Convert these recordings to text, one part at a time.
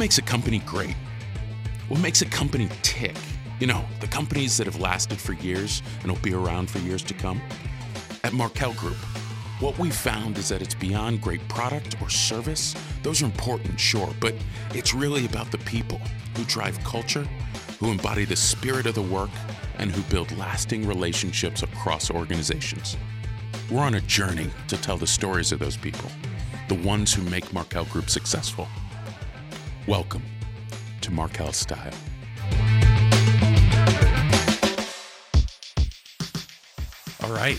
makes a company great? What makes a company tick? You know, the companies that have lasted for years and will be around for years to come. At Markel Group, what we found is that it's beyond great product or service. Those are important, sure, but it's really about the people who drive culture, who embody the spirit of the work, and who build lasting relationships across organizations. We're on a journey to tell the stories of those people, the ones who make Markel Group successful. Welcome to Markel Style. All right,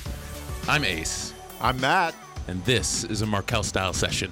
I'm Ace, I'm Matt. and this is a Markel Style session.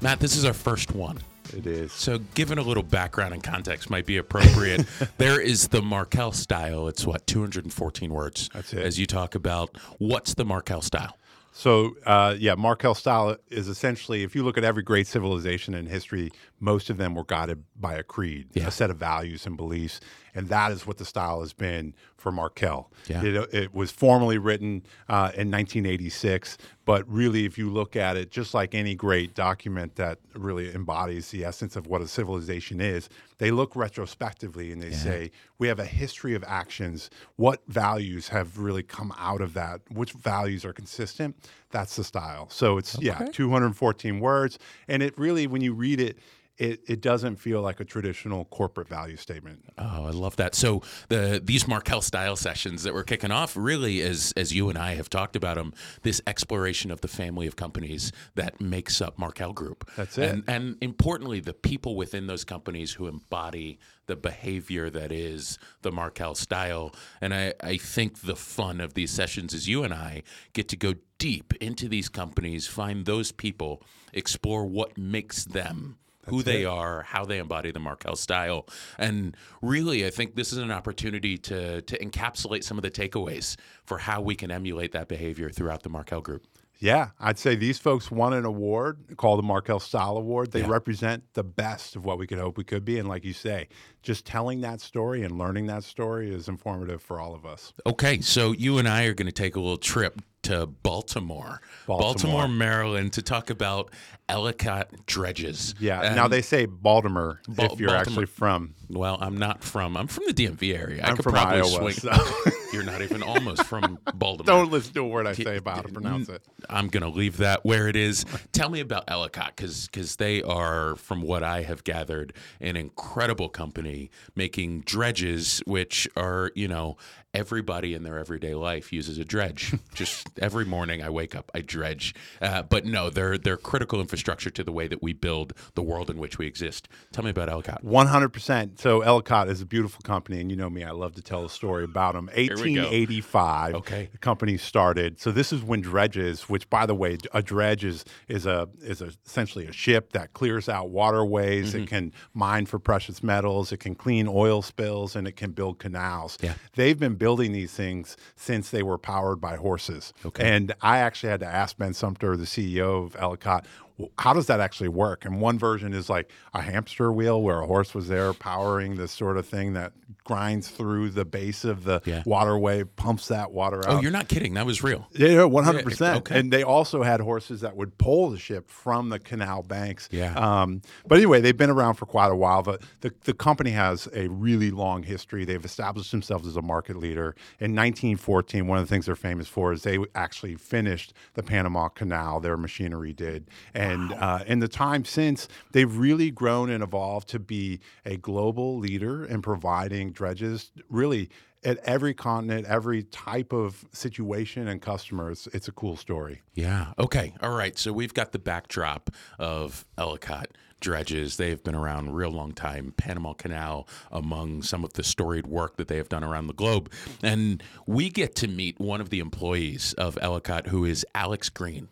Matt, this is our first one. It is. So, given a little background and context might be appropriate. there is the Markel style. It's what 214 words. That's it. As you talk about what's the Markel style. So, uh, yeah, Markel style is essentially, if you look at every great civilization in history, most of them were guided by a creed, Yeah. a set of values and beliefs. And that is what the style has been for Markel. Yeah. It, it was formally written uh, in 1986, but really, if you look at it, just like any great document that really embodies the essence of what a civilization is, they look retrospectively and they say, we have a history of actions. What values have really come out of that? Which values are consistent? That's the style. So it's, yeah, 214 words. And it really, when you read it, it, it doesn't feel like a traditional corporate value statement. Oh, I love that. So the these Markel style sessions that we're kicking off, really, as as you and I have talked about them, this exploration of the family of companies that makes up Markel Group. That's it. And and importantly, the people within those companies who embody the behavior that is the Markel style. And I, I think the fun of these sessions is you and I get to go deep into these companies, find those people, explore what makes them who they are, how they embody the Markel style. And really, I think this is an opportunity to, to encapsulate some of the takeaways for how we can emulate that behavior throughout the Markel group. Yeah, I'd say these folks won an award called the Markel Style Award. They Yeah. represent the best of what we could hope we could be. And like you say, just telling that story and learning that story is informative for all of us. Okay, so you and I are going to take a little trip to Baltimore, Baltimore. Maryland, to talk about Ellicott dredges. Yeah. now they say Baltimore Ba- if you're Baltimore. actually from. Well, I'm not from. I'm from the DMV area. I I'm could from probably Iowa. swing. so- You're not even almost from Baltimore. Don't listen to a word I say about it. Pronounce it. I'm going to leave that where it is. Tell me about Ellicott because they are, from what I have gathered, an incredible company making dredges, which are, you know, everybody in their everyday life uses a dredge. Just every morning I wake up, I dredge. Uh, but no, they're, they're critical infrastructure to the way that we build the world in which we exist. Tell me about Ellicott. 100%. So Ellicott is a beautiful company, and you know me, I love to tell a story about them. 1885, Okay. the company started. So this is when dredges, which by the way, a dredge is is a is a, essentially a ship that clears out waterways. Mm-hmm. It can mine for precious metals. It can clean oil spills, and it can build canals. Yeah. They've been building these things since they were powered by horses. Okay. And I actually had to ask Ben Sumter, the CEO of Ellicott, "Well, how does that actually work? And one version is like a hamster wheel where a horse was there powering this sort of thing that grinds through the base of the Yeah. waterway, pumps that water out. Oh, you're not kidding. That was real. Yeah, one hundred Yeah, okay. And they also had horses that would pull the ship from the canal banks. Yeah. Um, but anyway, they've been around for quite a while. But the the company has a really long history. They've established themselves as a market leader. In 1914, one of the things they're famous for is they actually finished the Panama Canal. Their machinery did, and uh, in the time since, they've really grown and evolved to be a global leader in providing dredges. Really at every continent, every type of situation and customer. It's, it's a cool story. Yeah. Okay. All right. So we've got the backdrop of Ellicott dredges. They've been around a real long time. Panama Canal, among some of the storied work that they have done around the globe. And we get to meet one of the employees of Ellicott, who is Alex Green.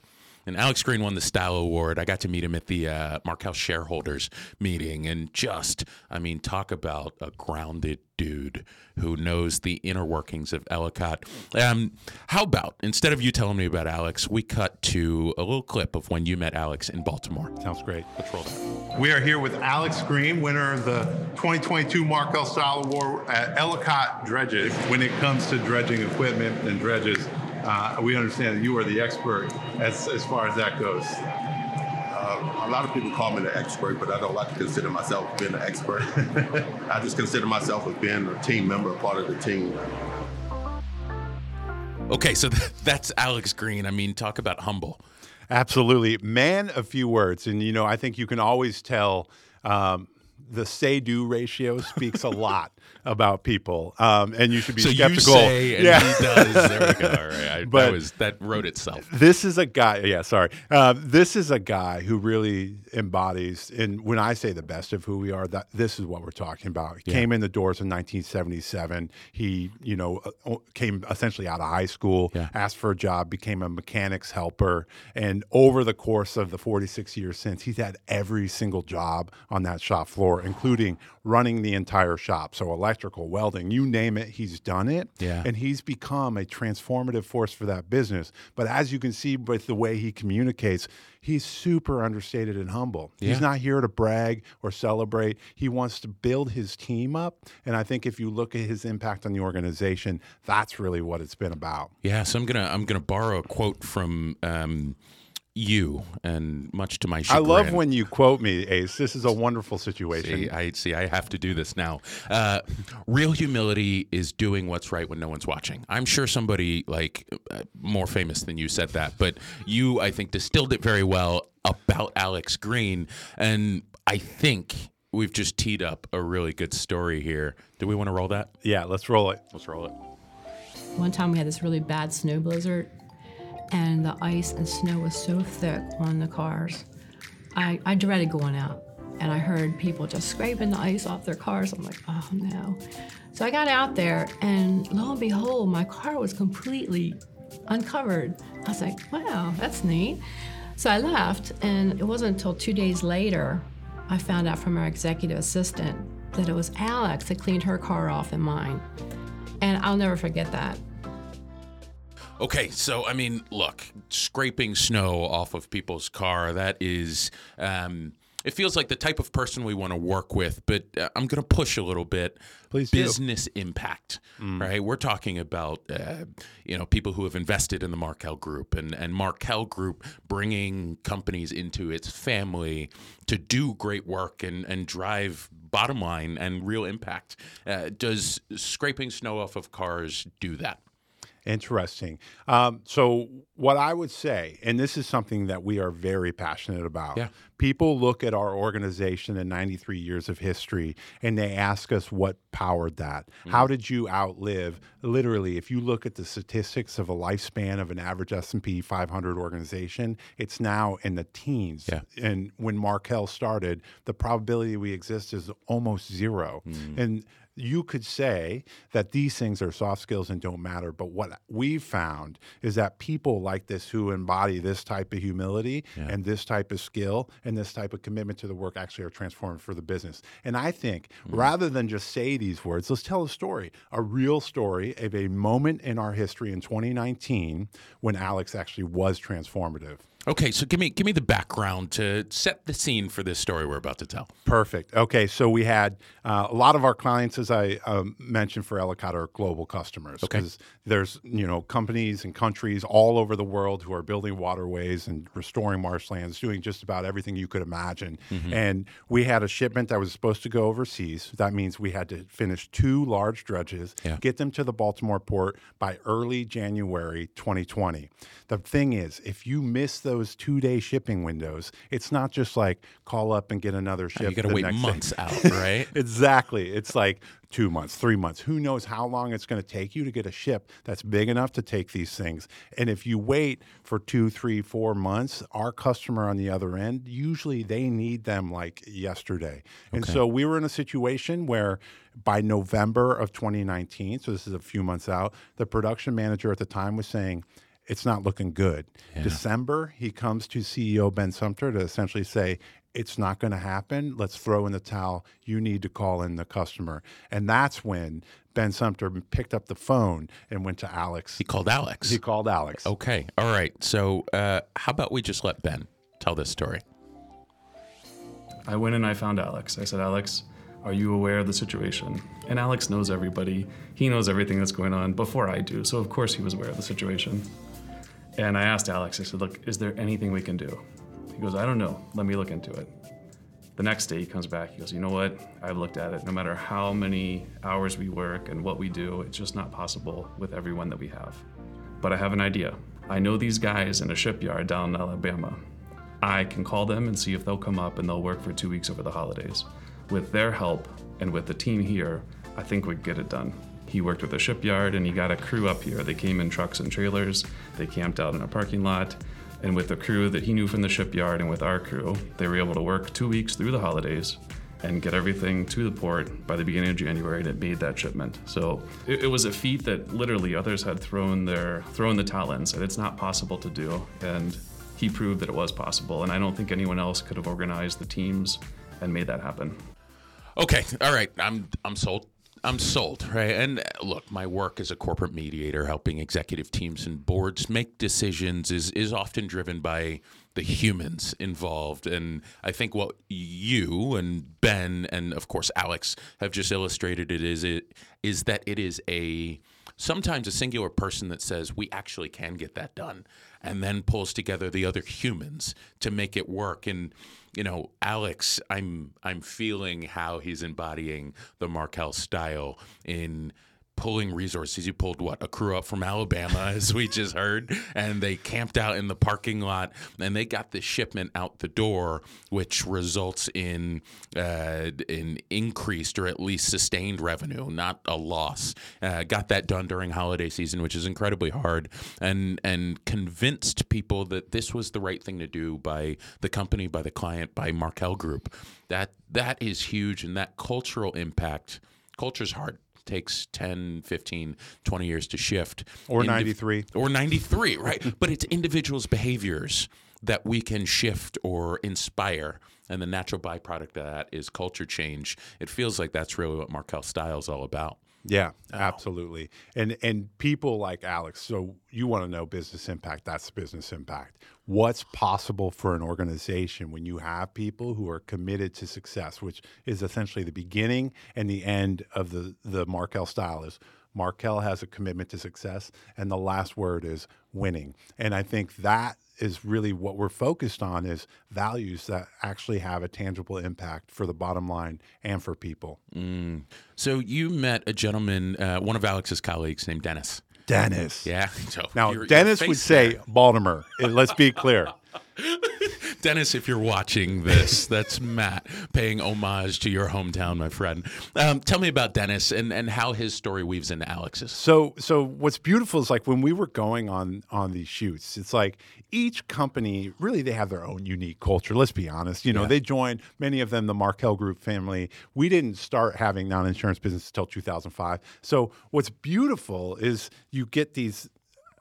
And Alex Green won the Style Award. I got to meet him at the uh, Markel shareholders meeting, and just, I mean, talk about a grounded dude who knows the inner workings of Ellicott. Um, how about instead of you telling me about Alex, we cut to a little clip of when you met Alex in Baltimore. Sounds great. Let's roll that. We are here with Alex Green, winner of the 2022 Markel Style Award at Ellicott Dredges. When it comes to dredging equipment and dredges, uh, we understand that you are the expert as, as far as that goes. Uh, a lot of people call me the expert, but I don't like to consider myself being an expert. I just consider myself as being a team member, a part of the team. Okay, so that's Alex Green. I mean, talk about humble. Absolutely. Man, a few words. And, you know, I think you can always tell um, the say do ratio speaks a lot about people, um, and you should be so skeptical. You say and yeah. he does. There we go. All right, I, But- that was that wrote itself. This is a guy. Yeah, sorry. Uh, this is a guy who really embodies. And when I say the best of who we are, that this is what we're talking about. He Came in the doors in 1977. He, you know, uh, came essentially out of high school. Yeah. Asked for a job, became a mechanics helper, and over the course of the 46 years since, he's had every single job on that shop floor, including running the entire shop. So electrical, welding, you name it, he's done it. Yeah. And he's become a transformative force for that business. But as you can see with the way he communicates, he's super understated and humble. Yeah. He's not here to brag or celebrate. He wants to build his team up. And I think if you look at his impact on the organization, that's really what it's been about. Yeah, so I'm gonna I'm gonna borrow a quote from um, you, and much to my shame. I love when you quote me, Ace. This is a wonderful situation. See, I see. I have to do this now. Uh, real humility is doing what's right when no one's watching. I'm sure somebody like uh, more famous than you said that, but you, I think, distilled it very well about Alex Green, and I think we've just teed up a really good story here. Do we want to roll that? Yeah, let's roll it. Let's roll it. One time we had this really bad snow blizzard, and the ice and snow was so thick on the cars. I, I dreaded going out, and I heard people just scraping the ice off their cars. I'm like, oh no. So I got out there, and lo and behold, my car was completely uncovered. I was like, wow, that's neat. So I left, and it wasn't until two days later I found out from our executive assistant that it was Alex that cleaned her car off and mine. And I'll never forget that. Okay, so I mean, look, scraping snow off of people's car, that is, um, it feels like the type of person we want to work with, but uh, I'm going to push a little bit. Please do. Business impact, right? We're talking about, uh, you know, people who have invested in the Markel Group and, and Markel Group bringing companies into its family to do great work and, and drive bottom line and real impact. Uh, does scraping snow off of cars do that? Interesting. Um, so, what I would say, and this is something that we are very passionate about, Yeah. people look at our organization and 93 years of history and they ask us what powered that. Mm-hmm. How did you outlive? Literally, if you look at the statistics of a lifespan of an average S&P 500 organization, it's now in the teens. Yeah. And when Markel started, the probability we exist is almost zero. Mm. And you could say that these things are soft skills and don't matter. But what we've found is that people like this who embody this type of humility and this type of skill and this type of commitment to the work actually are transformed for the business. And I think mm. rather than just say these words, let's tell a story, a real story of a moment in our history in 2019 when Alex actually was transformative. Okay, so give me give me the background to set the scene for this story we're about to tell. Perfect. Okay, so we had uh, a lot of our clients, as I um, mentioned for Ellicott, are global customers. Okay. Because there's you know companies and countries all over the world who are building waterways and restoring marshlands, doing just about everything you could imagine. And we had a shipment that was supposed to go overseas. That means we had to finish two large dredges, Yeah. get them to the Baltimore port by early January 2020. The thing is, if you miss those two day shipping windows, it's not just like call up and get another oh, ship. You got to wait next day. months out, right? Exactly. It's like two months, three months. Who knows how long it's going to take you to get a ship that's big enough to take these things? And if you wait for two, three, four months, our customer on the other end, usually they need them like yesterday. Okay. And so we were in a situation where by November of 2019, so this is a few months out, the production manager at the time was saying, it's not looking good. December, he comes to CEO Ben Sumter to essentially say, it's not going to happen. Let's throw in the towel. You need to call in the customer. And that's when Ben Sumter picked up the phone and went to Alex. he called Alex. He called Alex. Okay, all right. So uh, how about we just let Ben tell this story? I went and I found Alex. I said, Alex, are you aware of the situation? And Alex knows everybody. He knows everything that's going on before I do. So, of course, he was aware of the situation. And I asked Alex, I said, Look, is there anything we can do? He goes, I don't know. Let me look into it. The next day he comes back. He goes, You know what? I've looked at it. No matter how many hours we work and what we do, it's just not possible with everyone that we have. But I have an idea. I know these guys in a shipyard down in Alabama. I can call them and see if they'll come up and they'll work for two weeks over the holidays. With their help and with the team here, I think we can get it done. He worked with a shipyard and he got a crew up here. They came in trucks and trailers, they camped out in a parking lot. And with the crew that he knew from the shipyard and with our crew, they were able to work two weeks through the holidays and get everything to the port by the beginning of January and it made that shipment. So it, it was a feat that literally others had thrown their thrown the towel in, said it's not possible to do. And he proved that it was possible. And I don't think anyone else could have organized the teams and made that happen. Okay, all right. I'm I'm sold. I'm sold, right? And uh, look, my work as a corporate mediator, helping executive teams and boards make decisions, is is often driven by the humans involved. And I think what you and Ben and of course Alex have just illustrated it is it is that it is a sometimes a singular person that says we actually can get that done and then pulls together the other humans to make it work. And you know alex i'm i'm feeling how he's embodying the markel style in pulling resources. You pulled what a crew up from Alabama, as we just heard, and they camped out in the parking lot, and they got the shipment out the door, which results in uh, in increased or at least sustained revenue, not a loss. Uh, got that done during holiday season, which is incredibly hard, and and convinced people that this was the right thing to do by the company, by the client, by Markel Group. That that is huge, and that cultural impact. Culture's hard takes 10, 15, 20 years to shift. Or Indiv- 93. Or 93, right? but it's individuals' behaviors that we can shift or inspire. And the natural byproduct of that is culture change. It feels like that's really what Markel Style is all about. Yeah, absolutely. And and people like Alex, so you want to know business impact, that's business impact. What's possible for an organization when you have people who are committed to success, which is essentially the beginning and the end of the the Markel style is Markel has a commitment to success and the last word is winning. And I think that is really what we're focused on is values that actually have a tangible impact for the bottom line and for people. So you met a gentleman, uh, one of Alex's colleagues named Dennis. Dennis. Yeah. So Now, Dennis would say. Baltimore. Let's be clear. Dennis, if you're watching this, that's Matt paying homage to your hometown, my friend. Um, tell me about Dennis and, and how his story weaves into Alex's. So, so what's beautiful is like when we were going on on these shoots, it's like each company really they have their own unique culture. Let's be honest. You know, they joined many of them the Markel Group family. We didn't start having non-insurance business until 2005. So, what's beautiful is you get these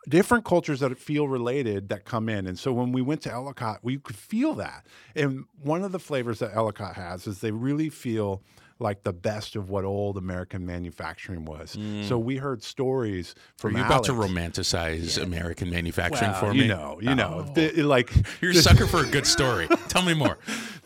different cultures that feel related that come in. And so when we went to Ellicott, we could feel that. And one of the flavors that Ellicott has is they really feel like the best of what old American manufacturing was. Mm. So we heard stories Are from you about to Alex. romanticize American manufacturing Well, for you me? know, you know, Oh. the- like You're a sucker for a good story. Tell me more.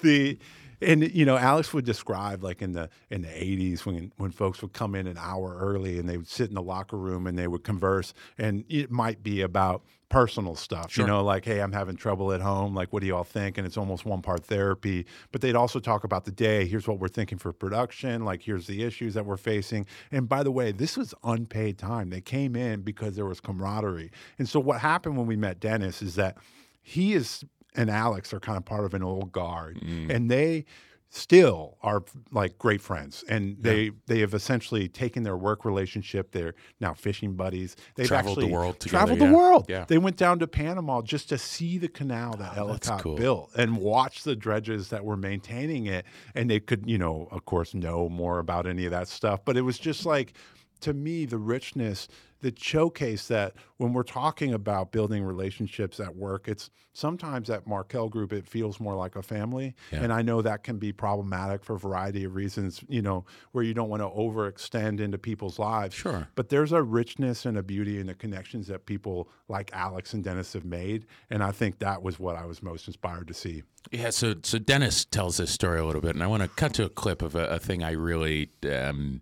the and you know Alex would describe like in the in the 80s when when folks would come in an hour early and they would sit in the locker room and they would converse and it might be about personal stuff you know like hey I'm having trouble at home. Like what do y'all think? And it's almost one part therapy. But they'd also talk about the day. Here's what we're thinking for production. Like here's the issues that we're facing. And by the way this was unpaid time. They came in because there was camaraderie. And so what happened when we met Dennis is that he is and Alex are kind of part of an old guard, mm. and they still are like great friends and they they have essentially taken their work relationship they're now fishing buddies they've Traveled the world together, traveled yeah. the world Yeah. they went down to panama just to see the canal that Oh, ellicott cool. built and watch the dredges that were maintaining it and they could you know of course know more about any of that stuff but it was just like to me the richness the showcase that when we're talking about building relationships at work it's sometimes at markel group it feels more like a family. And i know that can be problematic for a variety of reasons you know where you don't want to overextend into people's lives. Sure. but there's a richness and a beauty in the connections that people like alex and dennis have made. And i think that was what i was most inspired to see. Yeah, so so Dennis tells this story a little bit, and I want to cut to a clip of a, a thing I really um,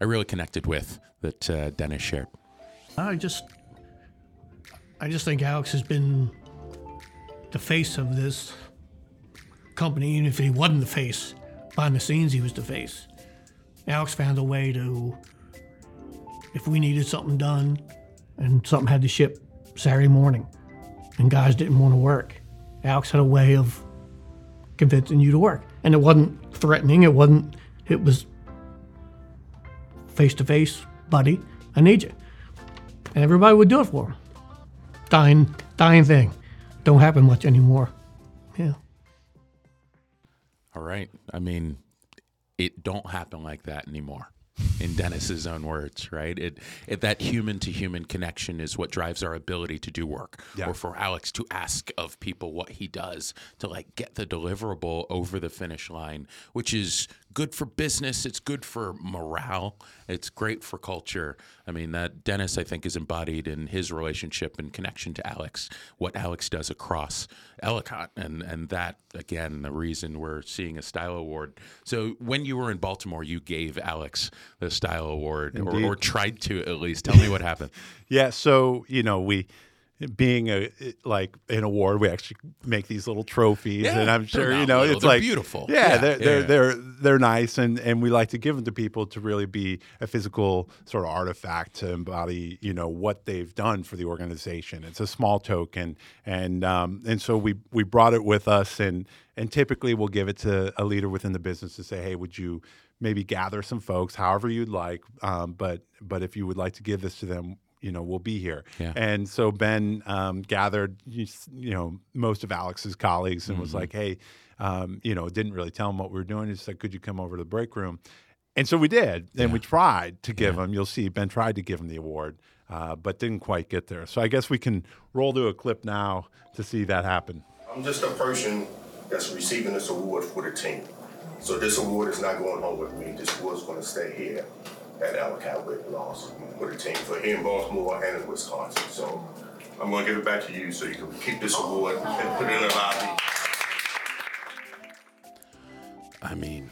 I really connected with that uh, Dennis shared. I just, I just think Alex has been the face of this company, even if he wasn't the face. Behind the scenes, he was the face. Alex found a way to, if we needed something done and something had to ship Saturday morning and guys didn't want to work, Alex had a way of convincing you to work. And it wasn't threatening, it wasn't, it was face to face, buddy, I need you. And everybody would do it for him. Dying, dying thing. Don't happen much anymore. Yeah. All right. I mean, it don't happen like that anymore. In Dennis's own words, right? It, it that human to human connection is what drives our ability to do work, Yeah. or for Alex to ask of people what he does to like get the deliverable over the finish line, which is good for business. It's good for morale. It's great for culture. I mean, that Dennis, I think, is embodied in his relationship and connection to Alex, what Alex does across Ellicott. And, and that, again, the reason we're seeing a style award. So when you were in Baltimore, you gave Alex the style award or, or tried to at least. Tell me what happened. Yeah, so you know we, being a like an award, we actually make these little trophies, Yeah, and I'm sure you know little, it's they're like beautiful. Yeah, Yeah, they're they're, yeah. they're they're nice, and and we like to give them to people to really be a physical sort of artifact to embody you know what they've done for the organization. It's a small token, and um, and so we we brought it with us, and and typically we'll give it to a leader within the business to say, hey, would you maybe gather some folks, however you'd like, um, but but if you would like to give this to them, you know, we'll be here. Yeah. And so Ben um, gathered, you know, most of Alex's colleagues and was like, hey, um, you know, didn't really tell him what we were doing. He said, could you come over to the break room? And so we did, and we tried to give him. You'll see, Ben tried to give him the award, uh, but didn't quite get there. So I guess we can roll to a clip now to see that happen. I'm just a person that's receiving this award for the team. So this award is not going home with me. This award's going to stay here at Ellicott where it belongs for the team, for here in Baltimore and in Wisconsin. So I'm going to give it back to you so you can keep this award and put it in a lobby. I mean,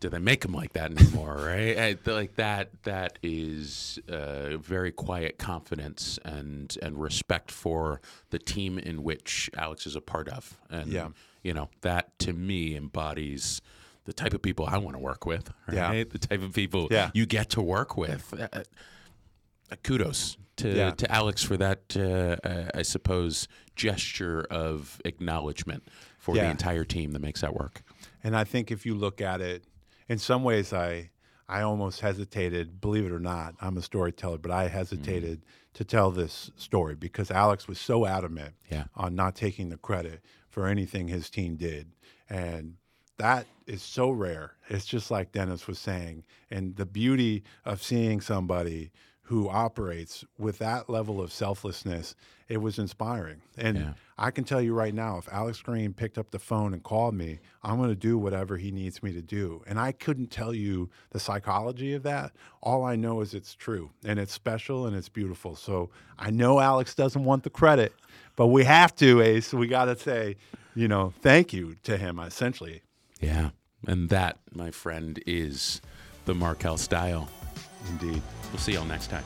do they make them like that anymore? Right? I, like that. That is uh, very quiet confidence and and respect for the team in which Alex is a part of. And Yeah. you know that to me embodies the type of people I want to work with. Right? Yeah. The type of people Yeah. you get to work with. Uh, uh, kudos to, Yeah. to Alex for that, uh, I suppose, gesture of acknowledgement for the entire team that makes that work. And I think if you look at it, in some ways, I I almost hesitated. Believe it or not, I'm a storyteller, but I hesitated to tell this story because Alex was so adamant Yeah. on not taking the credit for anything his team did, and that is so rare. It's just like Dennis was saying, and the beauty of seeing somebody who operates with that level of selflessness, it was inspiring. And Yeah. I can tell you right now, if Alex Green picked up the phone and called me, I'm going to do whatever he needs me to do. And I couldn't tell you the psychology of that. All I know is it's true and it's special and it's beautiful. So I know Alex doesn't want the credit, but we have to, Ace. We got to say, you know, thank you to him, essentially. Yeah. And that, my friend, is the Markel style. Indeed. We'll see y'all next time.